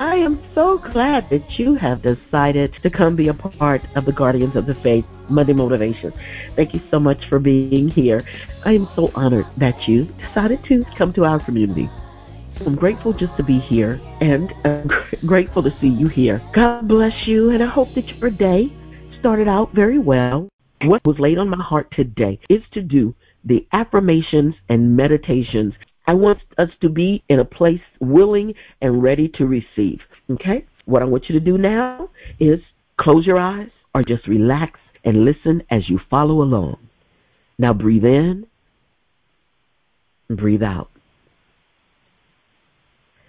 I am so glad that you have decided to come be a part of the Guardians of the Faith Monday Motivation. Thank you so much for being here. I am so honored that you decided to come to our community. I'm grateful just to be here and I'm grateful to see you here. God bless you, and I hope that your day started out very well. What was laid on my heart today is to do the affirmations and meditations I want us to be in a place willing and ready to receive. Okay? What I want you to do now is close your eyes or just relax and listen as you follow along. Now breathe in, breathe out.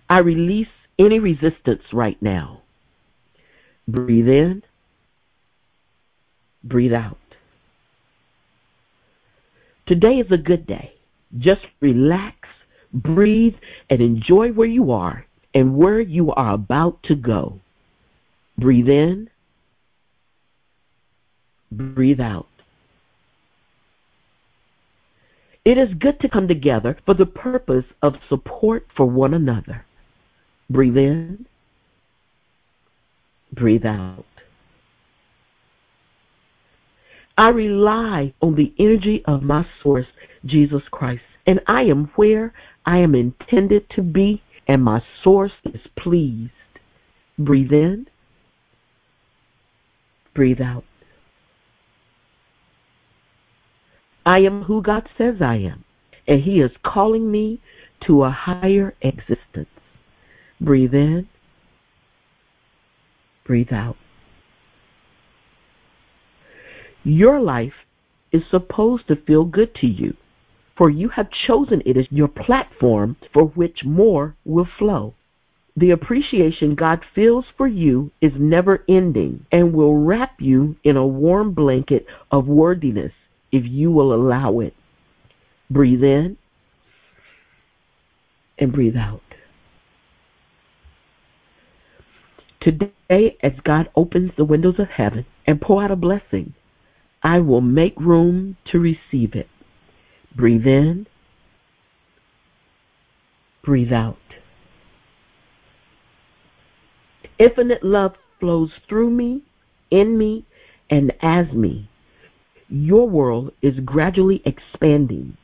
I release any resistance right now. Breathe in, breathe out. Today is a good day. Just relax breathe, and enjoy where you are and where you are about to go. Breathe in, breathe out. It is good to come together for the purpose of support for one another. Breathe in, breathe out. I rely on the energy of my source, Jesus Christ, and I am where I am intended to be, and my source is pleased. Breathe in, breathe out. I am who God says I am, and He is calling me to a higher existence. Breathe in, breathe out. Your life is supposed to feel good to you for you have chosen it as your platform for which more will flow. The appreciation God feels for you is never ending and will wrap you in a warm blanket of worthiness if you will allow it. Breathe in and breathe out. Today, as God opens the windows of heaven and pour out a blessing, I will make room to receive it. Breathe in, breathe out. Infinite love flows through me, in me, and as me. Your world is gradually expanding,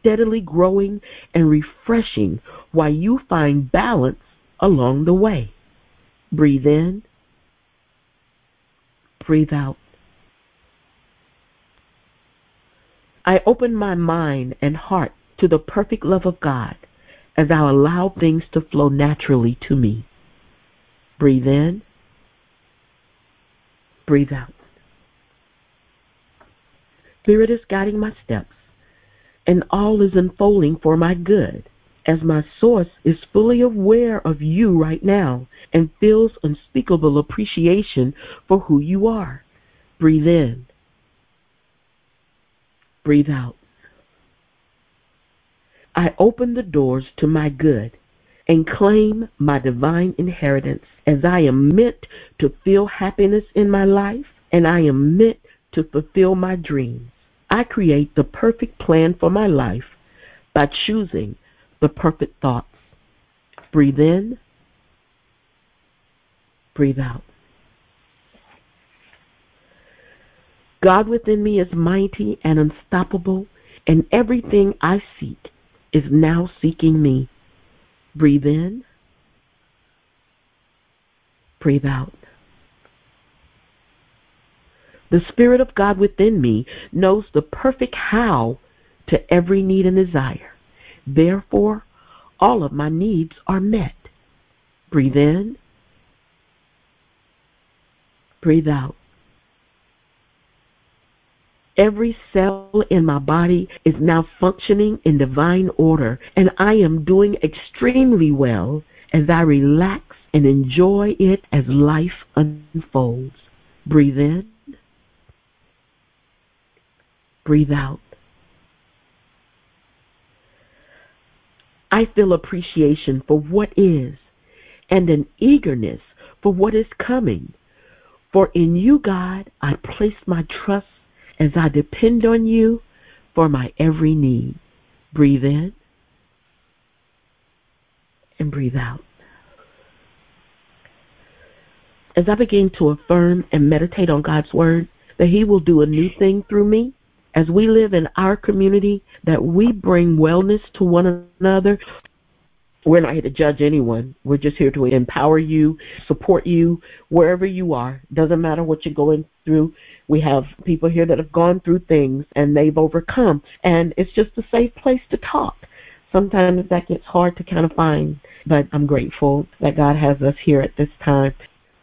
steadily growing and refreshing while you find balance along the way. Breathe in, breathe out. I open my mind and heart to the perfect love of God as I allow things to flow naturally to me. Breathe in, breathe out. Spirit is guiding my steps, and all is unfolding for my good as my source is fully aware of you right now and feels unspeakable appreciation for who you are. Breathe in. Breathe out. I open the doors to my good and claim my divine inheritance as I am meant to feel happiness in my life and I am meant to fulfill my dreams. I create the perfect plan for my life by choosing the perfect thoughts. Breathe in, breathe out. God within me is mighty and unstoppable, and everything I seek is now seeking me. Breathe in, breathe out. The Spirit of God within me knows the perfect how to every need and desire. Therefore, all of my needs are met. Breathe in, breathe out. Every cell in my body is now functioning in divine order, and I am doing extremely well as I relax and enjoy it as life unfolds. Breathe in, breathe out. I feel appreciation for what is and an eagerness for what is coming. For in you, God, I place my trust as I depend on you for my every need. Breathe in and breathe out. as I begin to affirm and meditate on God's word, that He will do a new thing through me as we live in our community, that we bring wellness to one another. We're not here to judge anyone. We're just here to empower you, support you wherever you are. Doesn't matter what you're going through. We have people here that have gone through things and they've overcome. And it's just a safe place to talk. Sometimes that gets hard to kind of find, but I'm grateful that God has us here at this time.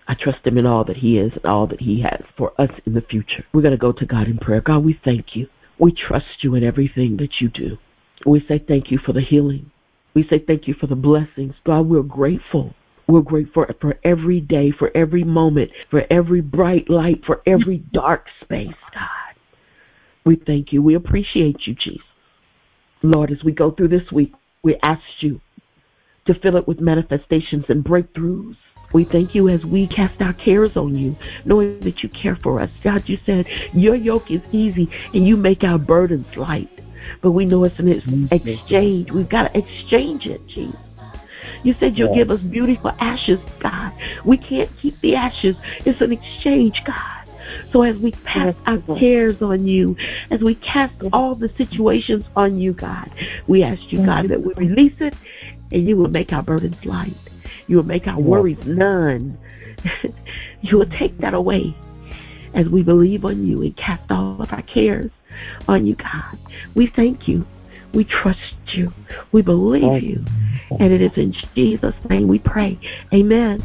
I trust Him in all that He is and all that He has for us in the future. We're going to go to God in prayer. God, we thank you. We trust you in everything that you do. We say thank you for the healing. We say thank you for the blessings. God, we're grateful. We're grateful for every day, for every moment, for every bright light, for every dark space, God. We thank you. We appreciate you, Jesus. Lord, as we go through this week, we ask you to fill it with manifestations and breakthroughs. We thank you as we cast our cares on you, knowing that you care for us. God, you said your yoke is easy and you make our burdens light. But we know it's an mm-hmm. exchange. We've got to exchange it, Jesus. You said you'll give us beautiful ashes, God. We can't keep the ashes. It's an exchange, God. So as we cast our cares on you, as we cast all the situations on you, God, we ask you, God, mm-hmm. that we release it and you will make our burdens light. You will make our worries none. you will take that away as we believe on you and cast all of our cares on you, God. We thank you. We trust you. We believe you. And it is in Jesus' name we pray. Amen.